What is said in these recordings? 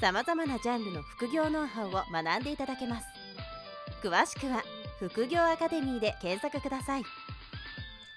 さまざまなジャンルの副業ノウハウを学んでいただけます詳しくは副業アカデミーで検索ください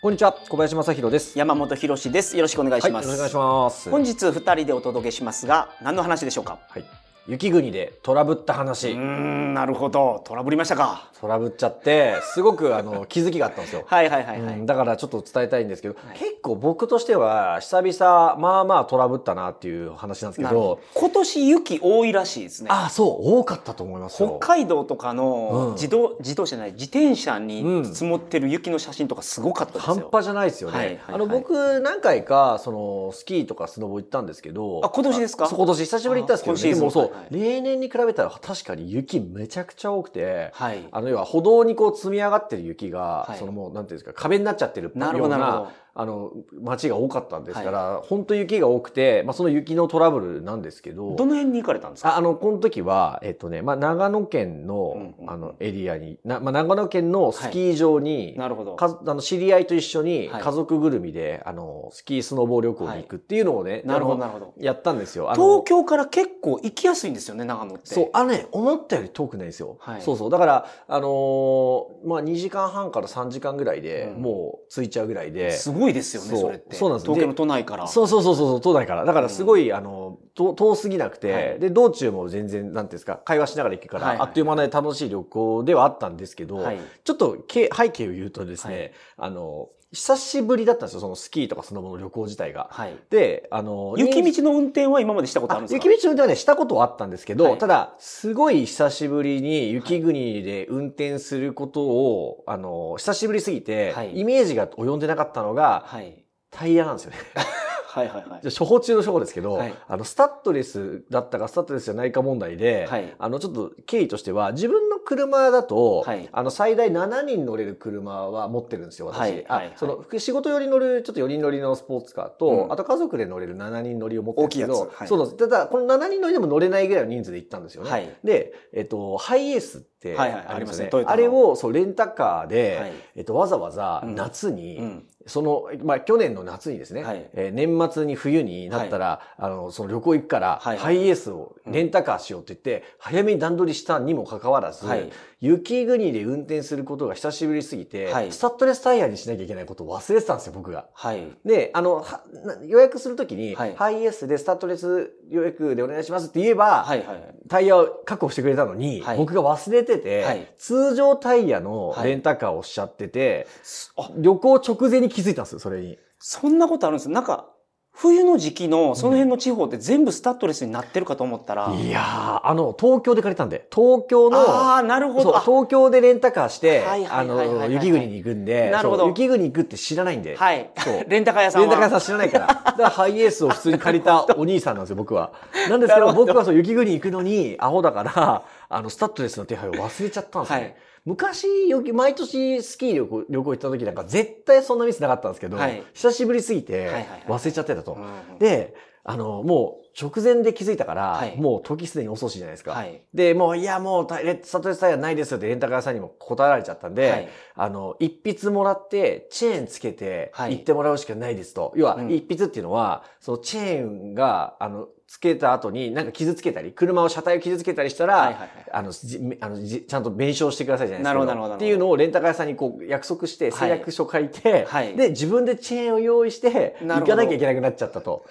こんにちは、小林正弘です。山本博史です。よろしくお願いします。はい、お願いします。本日二人でお届けしますが、何の話でしょうか？はい。雪国でトラブった話。うーん、なるほど。トラブりましたか。トラブっちゃって、すごくあの 気づきがあったんですよ。はいはいはいはい。うんだからちょっと伝えたいんですけど、結構僕としては久々、まあまあトラブったなっていう話なんですけどなるほど、今年雪多いらしいですね。あ、そう、多かったと思います北よ。海道とかうんの自動、自動車じゃない、自転車うんに積もってる雪の写真とかすごかったですよ。半端じゃないですよね。はいはいはいあの僕何回かそのスキーとかスノボ行ったんですけど、あ今年ですか？そう今年久しぶりに行ったんですけど、あ今シーズンでもそう、はいはい例年に比べたら確かに雪めちゃくちゃ多くて、はい。あの要は歩道にこう積み上がってる雪が、はい。そのもうなんていうんですか壁になっちゃってるようなるほどなるほどあの街が多かったんですから、本当雪が多くて、まあその雪のトラブルなんですけど、どの辺に行かれたんですか？ああの、この時は、えっとね、まあ、長野県の、うんうんうんあの、エリアに、なまあ、長野県のスキー場に、なるほど。かあの知り合いと一緒にはい家族ぐるみで、あの、スキースノボ旅行に行くっていうのをね、なるほどなるほど。やったんですよ。東京から結構行きやすいんですよね、長野って。そう、あのね、思ったより遠くないんですよ。はいそうそう。だから、あのーまあ、2時間半から3時間ぐらいで、うんもう着いちゃうぐらいで。すごいですよね、それって。そうなんです東京の都内から。そうそうそうそう、都内から。だからすごい、あの、と遠すぎなくて、はいで、道中も全然、なんていうんですか、会話しながら行くから、はいはいあっという間で楽しい旅行ではあったんですけど、はい。ちょっとけ背景を言うとですね、あの、久しぶりだったんですよ、そのスキーとかスノボの旅行自体が。はい。で、あの、雪道の運転は今までしたことあるんですか？雪道運転はね、したことはあったんですけど、はいただ、すごい久しぶりに雪国で運転することを、あの、久しぶりすぎて、はいイメージが及んでなかったのが、はい。タイヤなんですよね。はいはいはい。じゃあ処方中の処方ですけど、はいあの、スタッドレスだったかスタッドレスじゃないか問題で、はいあの、ちょっと経緯としては、自分の車だと、はいあの、最大7人乗れる車は持ってるんですよ、私。はいあその、仕事寄り乗る、ちょっと4人乗りのスポーツカーと、うんあと家族で乗れる7人乗りを持ってるんですけど、はいそうなんです。ただ、この7人乗りでも乗れないぐらいの人数で行ったんですよね。はいで、えっと、ハイエースってはいはいありますね。あれを、そう、レンタカーで、はい。えっと、わざわざうん。夏に、うん。その、まあ、去年の夏にですね、はい。えー年末に冬になったら、あの、その旅行行くから、はい。ハイエースをレンタカーしようって言って、早めに段取りしたにもかかわらず、はい雪国で運転することが久しぶりすぎて、はいスタッドレスタイヤにしなきゃいけないことを忘れてたんですよ、僕が。はい。で、あの、予約するときに、はいハイエースでスタッドレス予約でお願いしますって言えば、はいはい。タイヤを確保してくれたのに、はい僕が忘れてて、はい通常タイヤのレンタカーをしちゃってて、あ、旅行直前に気づいたんですよ、それに。そんなことあるんですなんか、冬の時期のその辺の地方って全部スタッドレスになってるかと思ったら。いやー、あの、東京で借りたんで、東京の、ああ、なるほど。あ東京でレンタカーして、はいあの、雪国に行くんで、なるほど雪国行くって知らないんで、はいそう。レンタカー屋さんは。レンタカー屋さん知らないから。だからハイエースを普通に借りた お兄さんなんですよ、僕は。なんですけど、僕はそう雪国行くのに、アホだから、あの、スタッドレスの手配を忘れちゃったんですよね。はい昔、よき毎年スキー旅行旅行行った時なんか絶対そんなミスなかったんですけど、はい。久しぶりすぎて忘れちゃってたと。うん。で、あの、もう直前で気づいたから、はい。もう時すでに遅しじゃないですか。はい。で、もう、いや、もうレッドレスタイヤないですよってレンタカー屋さんにも答えられちゃったんで、はい。あの、一筆もらって、チェーンつけて、はい。行ってもらうしかないですと。要は、うん。一筆っていうのは、そのチェーンが、あの、つけた後になんか傷つけたり、車を車体を傷つけたりしたら、はいはいはい。あの、じあのじちゃんと弁償してくださいじゃないですか。なるほどなるほど。っていうのをレンタカー屋さんにこう約束して、はい。誓約書書いて、はい。で、自分でチェーンを用意して、行かなきゃいけなくなっちゃったと。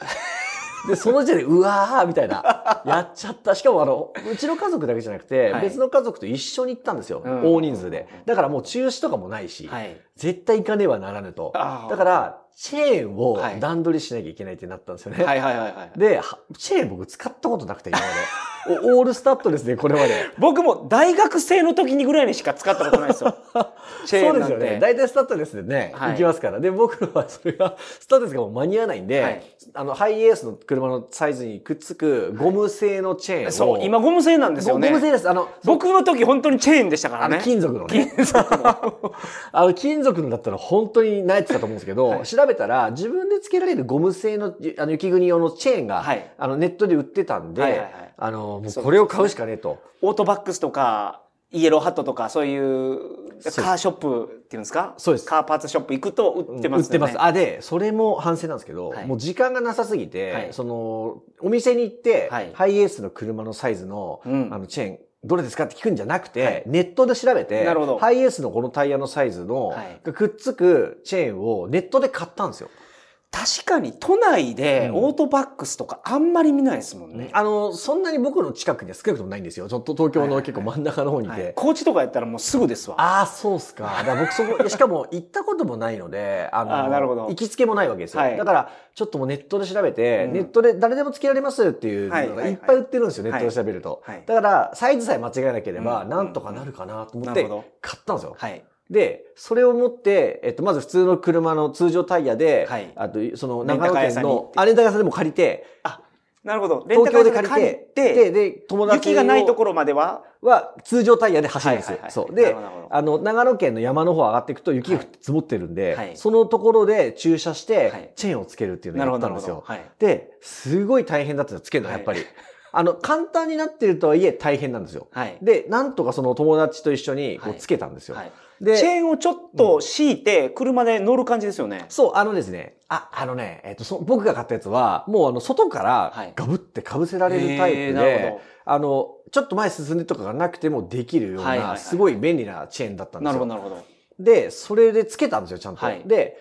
で、その時点で、うわーみたいな。やっちゃった。しかもあの、うちの家族だけじゃなくて、はい別の家族と一緒に行ったんですよ。うん大人数で。だからもう中止とかもないし、はい。絶対行かねばならぬと。あーだから、チェーンをはい段取りしなきゃいけないってなったんですよね。はいはいはいはい。で、はチェーン僕使ったことなくて、今まで。おオールスタッドですね、これまで。僕も大学生の時にぐらいにしか使ったことないですよ。チェーそうンなんて。ですよね。大体スタッドレスでね、はい行きますから。で、僕のはそれが、スタッドレスがもう間に合わないんで、はいあの、ハイエースの車のサイズにくっつくゴム製のチェーンを。そう、今ゴム製なんですよね。ゴム製です。あの、僕の時本当にチェーンでしたからあのね。金属のね。あの金属のだったら本当に慣れてたと思うんですけど、はい調べたら自分で付けられるゴム製のあの雪国用のチェーンが、はい。あのネットで売ってたんで、はいはいはい。あのもうこれを買うしかねえと。オートバックスとか、イエローハットとか、そういうカーショップっていうんですか？そうです。カーパーツショップ行くと売ってますよね。売ってます。あ、で、それも反省なんですけど、はい。もう時間がなさすぎて、はい。その、お店に行って、はい。ハイエースの車のサイズの、うん。あの、チェーン、どれですか？って聞くんじゃなくて、はい。ネットで調べて、なるほど。ハイエースのこのタイヤのサイズの、はい。がくっつくチェーンをネットで買ったんですよ。確かに都内でうんオートバックスとかあんまり見ないですもんね。あの、そんなに僕の近くには少なくともないんですよ。ちょっと東京の結構真ん中の方にいて。はい高知とかやったらもうすぐですわ。ああ、そうっすか。だから僕そこ、しかも行ったこともないので、あの、あーなるほど行きつけもないわけですよ。はいだから、ちょっともうネットで調べて、うんネットで誰でもつけられますっていうのはいはいはいがいっぱい売ってるんですよ、はいネットで調べると。はいだから、サイズさえ間違えなければ、うんなんとかなるかなと思って買ったんですよ。はい。で、それを持って、えっと、まず普通の車の通常タイヤで、はいあと、その、長野県のあレンタカー屋さんでも借りて、あ、なるほど。レンタ東京でカー屋さん借りて、で、で、友達雪がないとをころまでは、は通常タイヤで走るんですよ。はいはいはいそう。であの、長野県の山の方上がっていくと雪が積もってるんで、はいそのところで駐車しはいて、チェーンをつけるっていうのをやったんですよ。はい。で、すごい大変だったんですよつけるの、はいやっぱり。あの、簡単になってるとはいえ大変なんですよ。はい。で、なんとかその友達と一緒にこはいうつけたんですよ。はいで、チェーンをちょっと敷いて、車で乗る感じですよね。そう、あのですね、あ、あのね、えっと、そ僕が買ったやつは、もうあの、外からはい。ガブって被せられるタイプでほ、あの、ちょっと前進んでとかがなくてもできるような、はいはいはい。すごい便利なチェーンだったんですよ。なるほど、なるほど。で、それでつけたんですよ、ちゃんと。はい。で、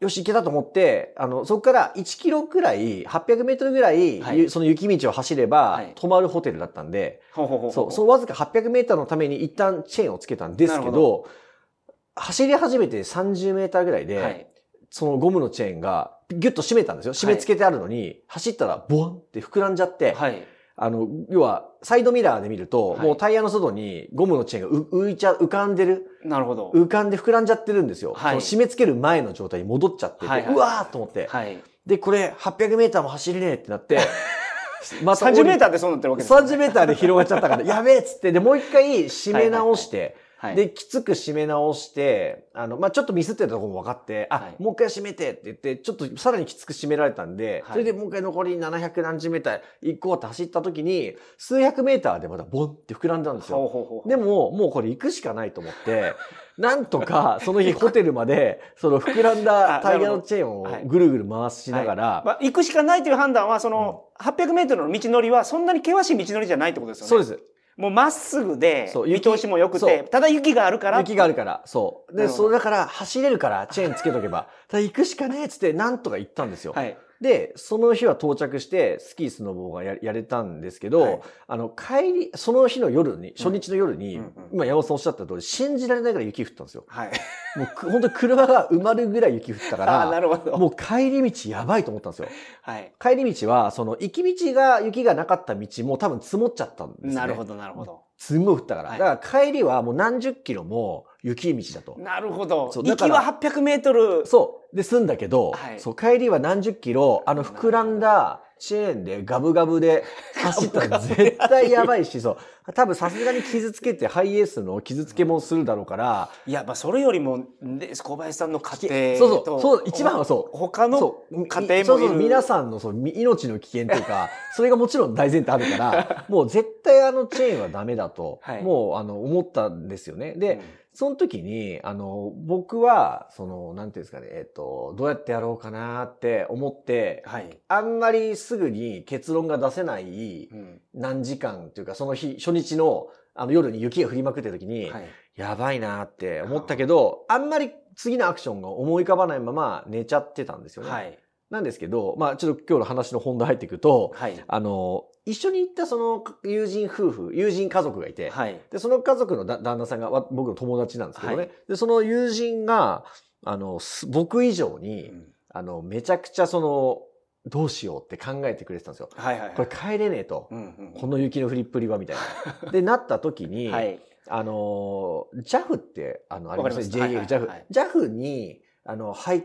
よし、行けたと思って、あの、そこから1キロくらい、800メートルぐらい、はい。ゆその雪道を走れば、はい。泊まるホテルだったんで、そう、そのわずか800メートルのために一旦チェーンをつけたんですけど、走り始めて30メーターぐらいで、はい。そのゴムのチェーンがギュッと締めたんですよ。締め付けてあるのに、走ったらボワンって膨らんじゃって、はい。あの、要は、サイドミラーで見ると、はいもうタイヤの外にゴムのチェーンがう浮いちゃう、浮かんでる、なるほど。浮かんで膨らんじゃってるんですよ。はい締め付ける前の状態に戻っちゃってて、はいはいうわーっと思って。はい。で、これ800メーターも走れねえってなって、ま30メーターーでそうなってるわけですね。30メーターで広がっちゃったから、やべえっつって、で、もう一回締め直して、はい。で、きつく締め直して、あの、まあ、ちょっとミスってたところも分かって、あ、はいもう一回締めてって言って、ちょっとさらにきつく締められたんで、はいそれでもう一回残り700何十メーター行こうって走った時に、数百メーターでまたボンって膨らんだんですよ。でも、もうこれ行くしかないと思って、なんとかその日ホテルまで、その膨らんだタイヤのチェーンをぐるぐる回しながら、まあ、行くしかないという判断は、その、800メートルの道のりは、そんなに険しい道のりじゃないってことですよね。。そうですす。もうまっすぐで、見通しも良くてただ雪があるから。雪があるから、そう。で、それだから走れるからチェーンつけとけば、ただ行くしかねえっつってなんとか行ったんですよ。はい。で、その日は到着して、スキー、スノボーがややれたんですけど、はいあの、帰り、その日の夜に、初日の夜に、うんうん今山本さんおっしゃった通り、信じられないぐらい雪降ったんですよ。はい。もうく、本当に車が埋まるぐらい雪降ったかああ、なら、るほど。もう帰り道やばいと思ったんですよ。はい。帰り道は、その、行き道が、雪がなかった道も多分積もっちゃったんですね。なるほど、なるほど。すんごい降ったから。はいだから帰りはもう何十キロも雪道だと。なるほど。そう行きは800メートル。そう。で、済んだけど、はいそう、帰りは何十キロ、あの、膨らんだチェーンでガブガブで 走ったら絶対やばいし、そう。多分さすがに傷つけて、ハイエースの傷つけもするだろうから、いや、まあ、それよりも、で小林さんの家庭そうと。そう、そう、一番はそう。他のそう家庭もいる。そうそう、皆さんのそうみ命の危険というか、それがもちろん大前提あるから、もう絶対あのチェーンはダメだと、はいもうあの思ったんですよね。で、うんその時に、あの、僕は、その、なんていうんですかね、えっと、どうやってやろうかなって思って、はい。あんまりすぐに結論が出せないうん何時間というか、その日、初日のあの夜に雪が降りまくってる時に、はい。やばいなって思ったけど、あんまり次のアクションが思い浮かばないまま寝ちゃってたんですよね。はい。なんですけど、まあちょっと今日の話の本題入っていくと、はい。あの、一緒に行ったその友人夫婦、友人家族がいて、はい。で、その家族のだ旦那さんがわ僕の友達なんですけどね、はいで、その友人が、あの、す僕以上に、あの、めちゃくちゃその、どうしようって考えてくれてたんですよ。はいはいはい。これ帰れねえと。うんうんこの雪の降りっぷりは、みたいな。で、なった時に、はい。あの、JAF って、あの、ありますね？わかります JAF、はい JAF はい。JAF に、あの、入っ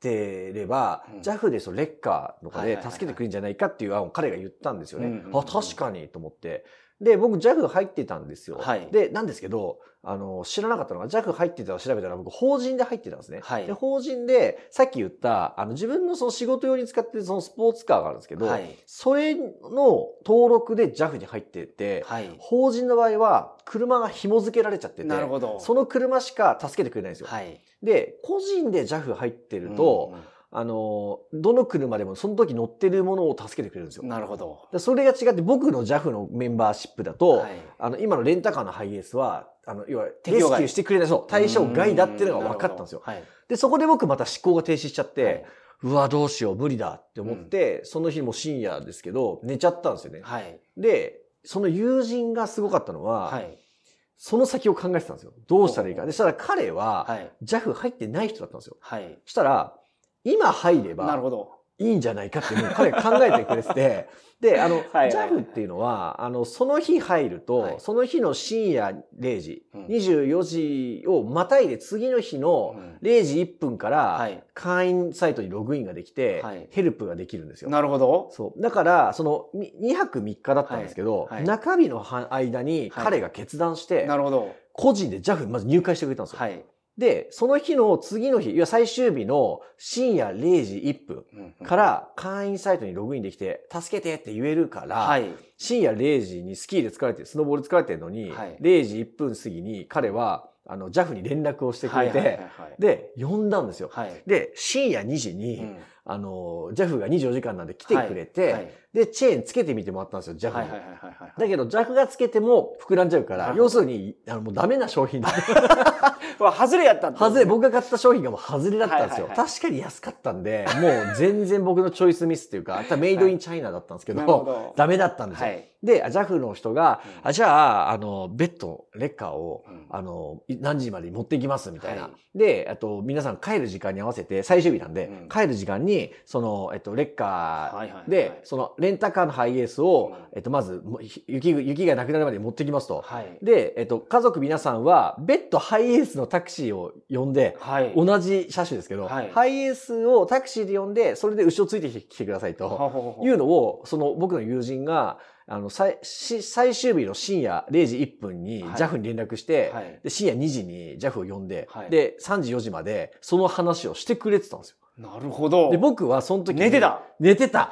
てれば、うん JAF でそのレッカーとかで助けてくれるんじゃないかっていう案を彼が言ったんですよね。うんうんうんあ、確かにと思って。で、僕 JAF 入ってたんですよ。はいで、なんですけど、あの、知らなかったのが JAF 入ってたのを調べたら僕法人で入ってたんですね。はいで、法人で、さっき言った、あの、自分のその仕事用に使ってるそのスポーツカーがあるんですけど、はい。それの登録で JAF に入ってて、はい。法人の場合は車が紐付けられちゃってて、なるほど。その車しか助けてくれないんですよ。はい。で、個人で JAF 入ってると、あの、どの車でもその時乗ってるものを助けてくれるんですようん。なるほど。でそれが違って僕の JAF のメンバーシップだと、はいあの、今のレンタカーのハイエースは、あの、要は、レスキューしてくれない、そう、対象外だっていうのが分かったんですよ。はい。で、そこで僕また思考が停止しちゃって、はいうわ、どうしよう、無理だって思って、その日も深夜ですけど、寝ちゃったんですよね。はい。で、その友人がすごかったのは、はい。その先を考えてたんですよ。どうしたらいいか。で、そしたら彼は、はい。JAF 入ってない人だったんですよ。はい。そしたら、今入れなるばほど。いいんじゃないかっていうのを彼が考えてくれてて、で、あの、JAF っていうのは、あの、その日入ると、はいその日の深夜0時、うん24時をまたいで次の日のうん0時1分からはい。会員サイトにログインができて、はいヘルプができるんですよ。なるほど。そう。だから、その2泊3日だったんですけど、はいはい中日の間に彼が決断して、なるほど。個人で JAF にまず入会してくれたんですよ。はい。で、その日の次の日、いや最終日の深夜0時1分うんから会員サイトにログインできて、助けてって言えるから、はい。深夜0時にスキーで疲れて、スノボーで疲れてるのに、はい0時1分過ぎに彼は、あの、JAF に連絡をしてくれて、で、呼んだんですよ。はい。はい。で、深夜2時に、うんあの、JAF が24時間なんで来てくれて、はいはいで、チェーンつけてみてもらったんですよ、JAF に。だけど、JAF がつけても膨らんじゃうから、要するに、あの、もうダメな商品だ。うわ、外れやったってこと外れ、僕が買った商品がもう外れだったんですよ。はいはいはい確かに安かったんで、もう全然僕のチョイスミスっていうか、メイドインチャイナだったんですけど、なるほどダメだったんですよ。はい。で、JAF の人が、うんあじゃあ、あの、ベッド、レッカーを、うんあの、い何時までに持っていきます、みたいな。はで、あと、皆さん帰る時間に合わせて、最終日なんで、うん帰る時間に、その、えっと、レッカはいはいはいーで、その、レンタカーのハイエースを、うんえっと、まず、雪が、雪がなくなるまで持ってきますと。はい。で、えっと、家族皆さんは、別途ハイエースのタクシーを呼んで、はい。同じ車種ですけど、はいハイエースをタクシーで呼んで、それで後ろついてきてくださいと。いうのを、その僕の友人が、あの、最、し最終日の深夜0時1分にはい JAF に連絡して、はい。で、深夜2時に JAF を呼んで、はいで、3時4時までその話をしてくれてたんですよ。なるほど。で、僕はその時に寝てた。寝てた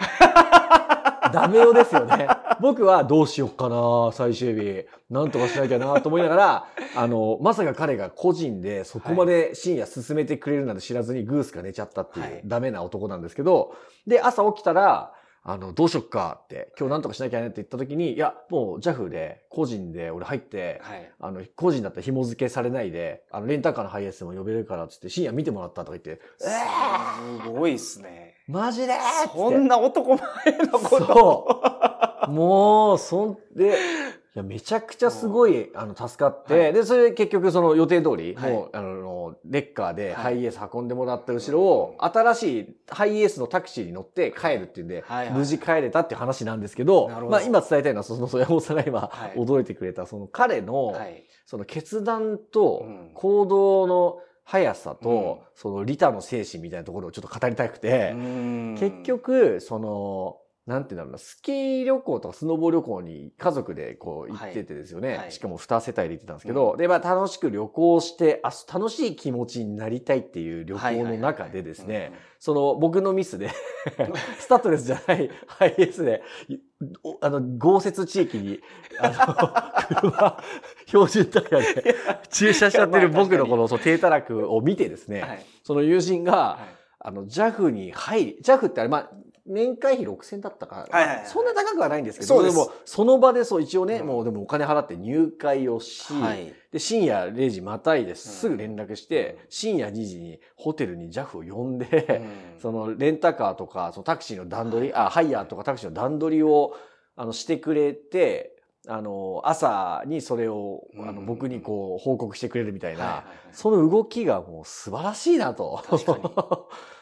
ダメよですよね。僕はどうしよっかな、最終日。なんとかしなきゃなと思いながら、あの、まさか彼が個人でそこまで深夜進めてくれるなんて知らずにグースが寝ちゃったっていう、はいダメな男なんですけど、で、朝起きたら、あの、どうしよっかって、今日なんとかしなきゃねって言った時に、いや、もう JAF で個人で俺入って、はい。あの、個人だったら紐付けされないで、あの、レンタカーのハイエースも呼べるからっつって深夜見てもらったとか言って、えすごいっすね。ー、マジでそんな男前のこと。そう。もう、そんで、いや、めちゃくちゃすごい、あの、助かって、はい。で、それで結局その予定通り、はい。もう、あの、レッカーではい。ハイエース運んでもらった後ろを、新しいハイエースのタクシーに乗って帰るっていうんで、はいはい。無事帰れたっていう話なんですけど、ど。まあ今伝えたいのは、その、その山本さんが今、はい。驚いてくれた、その彼の、はい。その決断とうん。行動の速さと、うん。その利他の精神みたいなところをちょっと語りたくて、結結、局、その、なんていうんだろうな、スキー旅行とかスノボ旅行に家族でこう行っててですよね。はい。はいしかも二世帯で行ってたんですけど、で、まあ楽しく旅行して、あ、楽しい気持ちになりたいっていう旅行の中でですね、その僕のミスで、スタッドレスじゃないハイエースで、おあの、豪雪地域に、あの、車、標準タイヤで駐車しちゃってる僕のこのそう低たらくを見てですね、うんはい。その友人が、はい。あの、JAF に入り、JAF ってあれ、まあ、年会費6000だったか、はいはいはい。そんな高くはないんですけど、です。も、その場でそう、一応ね、うん。もうでもお金払って入会をし、はい。で、深夜0時またいですぐ連絡して、うん。深夜2時にホテルに JAF を呼んで、うん。そのレンタカーとか、そのタクシーの段取り、あ、ハイヤーとかタクシーの段取りを、あの、してくれて、あの、朝にそれを、あの、うん僕にこう、報告してくれるみたいな、はいはいはいその動きがもう素晴らしいなと。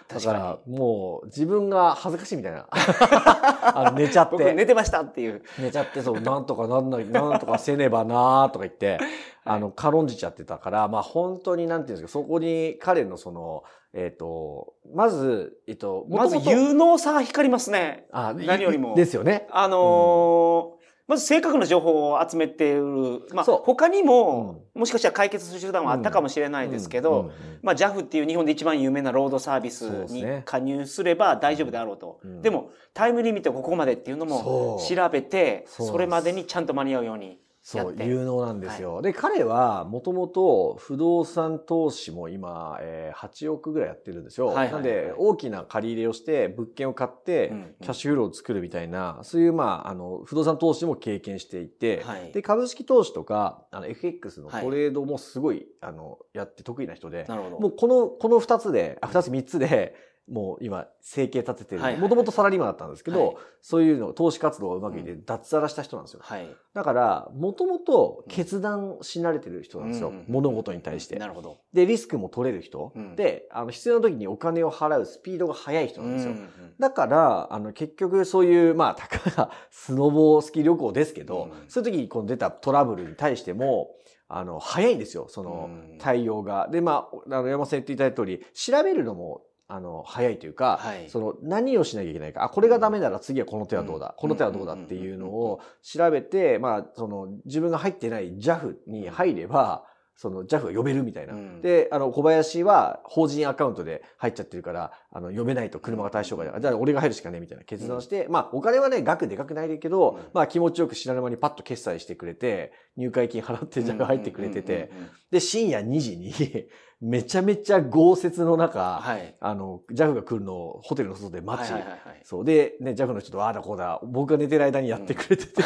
だ確から、もう、自分が恥ずかしいみたいな。あの寝ちゃっ僕て。寝てましたっていう。寝ちゃって、そう、なんとかなんない、なんとかせねばなーとか言って、あの、軽んじちゃってたから、まあ本当になんていうんですか、そこに彼のその、えっ、と、まず、えっ、と、まず有能さが光りますね。あ何よりもですよね。あのーまず正確な情報を集めている。まあ、他にも、もしかしたら解決する手段はあったかもしれないですけど、まあ、JAF っていう日本で一番有名なロードサービスに加入すれば大丈夫であろうと。うん。でも、タイムリミットここまでっていうのも調べて、それまでにちゃんと間に合うようにやそう。有能なんですよ。で、彼は、もともと不動産投資も今、えー8億ぐらいやってるんですよ。はいはいはいなんで、大きな借り入れをして、物件を買って、うんキャッシュフローを作るみたいな、そういう、まあ、あの、不動産投資も経験していて、はいで、株式投資とか、あの、FX のはいトレードもすごい、あの、やって得意な人で、なるほど。もうこの、この二つで、あ、二つ三つで、もう今、生計立ててる。もともとサラリーマンだったんですけど、はいそういうの、投資活動がうまくいって、脱サラした人なんですよ。はい。だから、もともと決断し慣れてる人なんですよ。うんうんうん物事に対してな。るほど。で、リスクも取れる人。うんで、あの、必要な時にお金を払うスピードが速い人なんですよ。うんうんだから、あの、結局そういう、まあ、たかがスノボースキー旅行ですけど、うんそういう時にこの出たトラブルに対しても、あの、早いんですよ、そのうん対応が。で、まあ、あの、山本さん言っていただいた通り、調べるのも、あの、早いというか、はい。その、何をしなきゃいけないか、あ、これがダメなら次はこの手はどうだ、うん。この手はどうだっていうのを調べて、まあ、その、自分が入ってない JAF に入れば、その JAF が呼べるみたいな。うん。で、あの、小林は法人アカウントで入っちゃってるから、あの、呼べないと車が対象外だから、じゃあ俺が入るしかねえみたいな決断して、まあ、お金はね、額でかくないけど、うん。まあ、気持ちよく知らぬ間にパッと決済してくれて、入会金払って JAF 入ってくれてて、うんうんうんうんで、深夜2時に、めちゃめちゃ豪雪の中、はい。あの、JAF が来るのをホテルの外で待ち、はいはいはいはい。そう。で、ね、JAF の人とああだこうだ、僕が寝てる間にやってくれてて、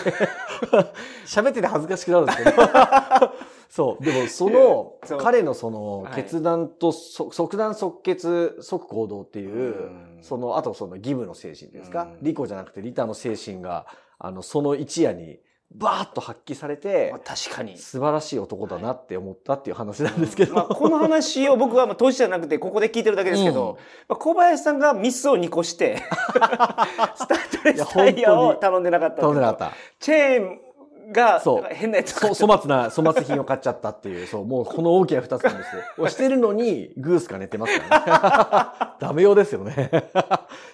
喋ってて恥ずかしくなるんですけど、そう。でも、その彼のそのはい、決断と、そ即断即決、即行動っていう、うん。その、あとその義務の精神ですか、うん。利己じゃなくて利他の精神が、あの、その一夜に、バーッと発揮されてまあ、確かに。素晴らしい男だなって思ったっていう話なんですけど。まあ、この話を僕はまあ当事者じゃなくてここで聞いてるだけですけど、うんまあ、小林さんがミスを2個して スタッドレスタイヤを頼んでなかったんでなかった。チェーンがそう変なやつそう、粗末な、粗末品を買っちゃったっていう、そう、もうこの大きな二つなんですよ。をしてるのに、グースが寝てますからね。ダメようですよね。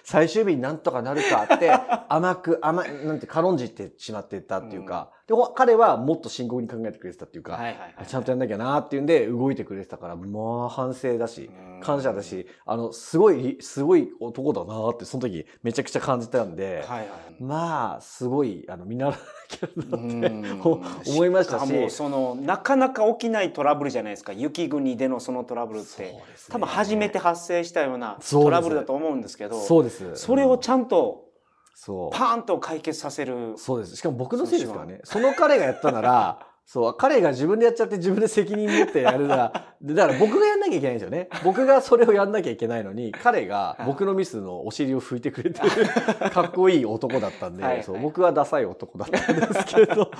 最終日になんとかなるかって、甘く、甘い、なんて軽んじてしまってたっていうか、でほ彼はもっと深刻に考えてくれてたっていうか、はいはいはいちゃんとやんなきゃなっていうんで動いてくれてたから、まあ反省だしうん、感謝だし、あの、すごい、すごい男だなって、その時めちゃくちゃ感じたんで、はいはいまあ、すごい、あの、見習わなきゃなってうん。思いましたし。かもそのなかなか起きないトラブルじゃないですか雪国でのそのトラブルって、ね。多分初めて発生したようなトラブルだと思うんですけどそうです。それをちゃんとそう。パーンと解決させるそうです。しかも僕のせいですからね。その彼がやったなら、そう、彼が自分でやっちゃって自分で責任持ってやるな だから僕がやんなきゃいけないんですよね。僕がそれをやんなきゃいけないのに、彼が僕のミスのお尻を拭いてくれてる、かっこいい男だったんで、はいはい。そう僕はダサい男だったんですけど、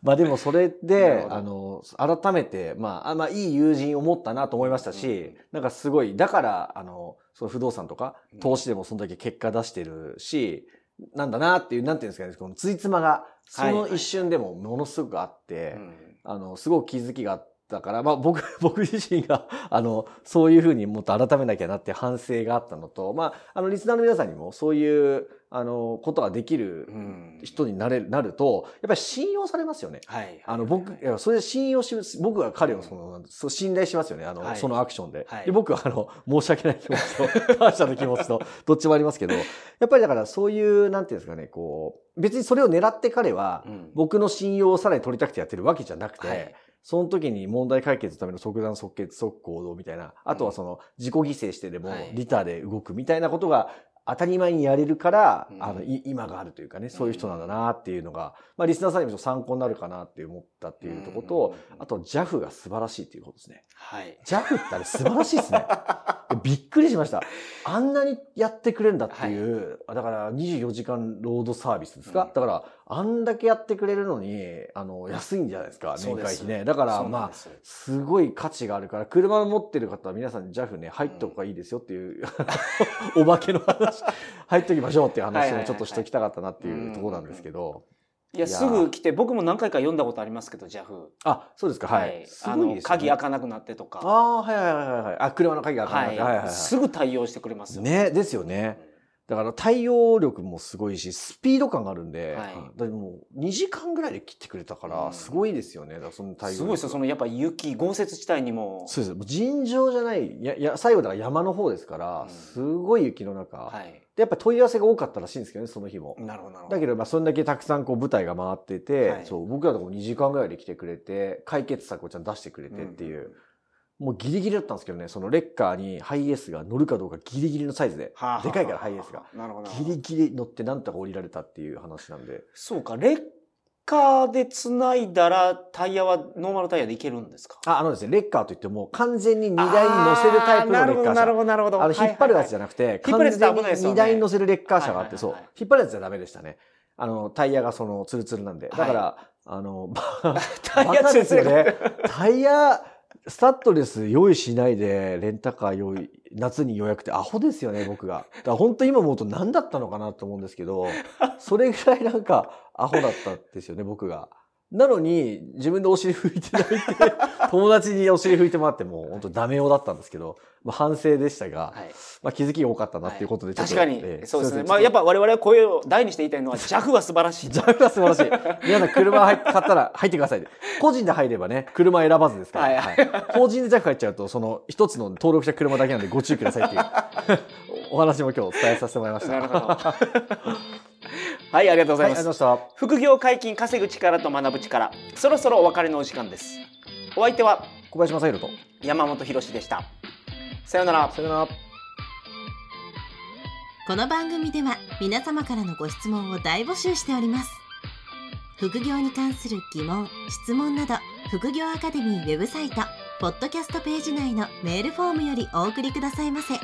まあでもそれであの、改めて、まあ、あまあいい友人を持ったなと思いましたし、なんかすごい、だから、あの、その不動産とか、投資でもそのだけ結果出してるし、なんだなっていう、なんていうんですかね、このついつまが、その一瞬でもものすごくあって、うん。あの、すごく気づきがあったから、まあ僕、僕自身が、あの、そういうふうにもっと改めなきゃなって反省があったのと、まあ、あの、リスナーの皆さんにもそういう、あの、ことができるうん。人になれる、なると、やっぱり信用されますよね。はいあの、僕、いや、それで信用します、僕は彼をその、そう信頼しますよね。あの、はい。そのアクションで。はい。で、僕はあの、申し訳ない気持ちと、感謝の気持ちと、どっちもありますけど、やっぱりだからそういう、なんていうんですかね、こう、別にそれを狙って彼は、うん。僕の信用をさらに取りたくてやってるわけじゃなくて、はいその時に問題解決のための即断即決即行動みたいな、あとはその自己犠牲してでもはい。リターで動くみたいなことが当たり前にやれるから、うん。あの、い今があるというかね、そういう人なんだなっていうのが、まあリスナーさんにも参考になるかなって思ったっていうところと、うんあと JAF が素晴らしいっていうことですね。はい。JAF ってあれ素晴らしいですね。びっくりしました。あんなにやってくれるんだっていう、だから24時間ロードサービスですか、うんだから、あんだけやってくれるのに、あの、安いんじゃないですか、年会費ね。だから、まあで、すすごい価値があるから、車持ってる方は皆さん JAF ね、入っとくがいいですよっていう、お化けの話、入っときましょうっていう話をちょっとしときたかったなっていうところなんですけど。いや、すぐ来て、僕も何回か読んだことありますけど、JAF。あ、そうですか、はい。すあの、ごいですよね鍵開かなくなってとか。ああ、はいはいはいはい。あ、車の鍵が開かなくなってはいはいはい。すぐ対応してくれますよ。ね、ですよね。だから対応力もすごいし、スピード感があるんで、はいだもう2時間ぐらいで切ってくれたから、うんすごいですよね。だからその対応力すごいですよ、そのやっぱ雪、豪雪地帯にも。そうです。もう尋常じゃない、や、や、最後だから山の方ですから、うんすごい雪の中、はい。で、やっぱり問い合わせが多かったらしいんですけどね、その日も。なるほど、なるほど。だけど、まあ、そんだけたくさんこう舞台が回ってて、はいそう、僕らとこ2時間ぐらいで来てくれて、解決策をちゃんと出してくれてっていう、もうギリギリだったんですけどね、そのレッカーにハイエースが乗るかどうかギリギリのサイズで、はあはあはあでかいからハイエースが。なるほど。ギリギリ乗ってなんとか降りられたっていう話なんで。そうか、レッカーで繋いだらタイヤはノーマルタイヤでいけるんですか？あ、あのですね、レッカーといっても完全に荷台に乗せるタイプのレッカー車。なるほど、なるほど。あの、引っ張るやつじゃななくて、引っ張るやつって危ない完全に荷台に乗せるレッカー車があって、そうはいはいはい。引っ張るやつじゃダメでしたね。あの、タイヤがその、ツルツルなんで。だから、はあの、バカですよね。タイヤ、スタッドレス用意しないで、レンタカー用意、夏に予約ってアホですよね、僕が。だから本当今思うと何だったのかなと思うんですけど、それぐらいなんかアホだったんですよね、僕が。なのに、自分でお尻拭いてないって、友達にお尻拭いてもらっても、本当ダメ男だったんですけど、まあ、反省でしたが、はいまあ、気づきが多かったなっていうことで、ちょっと確かに、ええそうですね。いまあ、やっぱ、ぱ我々は声を大にして言いたいのは、JAF は素晴らしい。ジャンプが素晴らしい。皆さん車入っ買ったら入ってください。個人で入ればね、車選ばずですから。はいはい法人でジャック入っちゃうと、その一つの登録した車だけなんでご注意くださいっていう お話も今日伝えさせてもらいました。なるほど。はい、ありがとうござはいます。ございました。副業解禁、稼ぐ力と学ぶ力。そろそろお別れのお時間です。お相手は小林正宏と。山本博史でした。さようなら。さよなら。この番組では皆様からのご質問を大募集しております副業に関する疑問質問など副業アカデミーウェブサイトポッドキャストページ内のメールフォームよりお送りくださいませ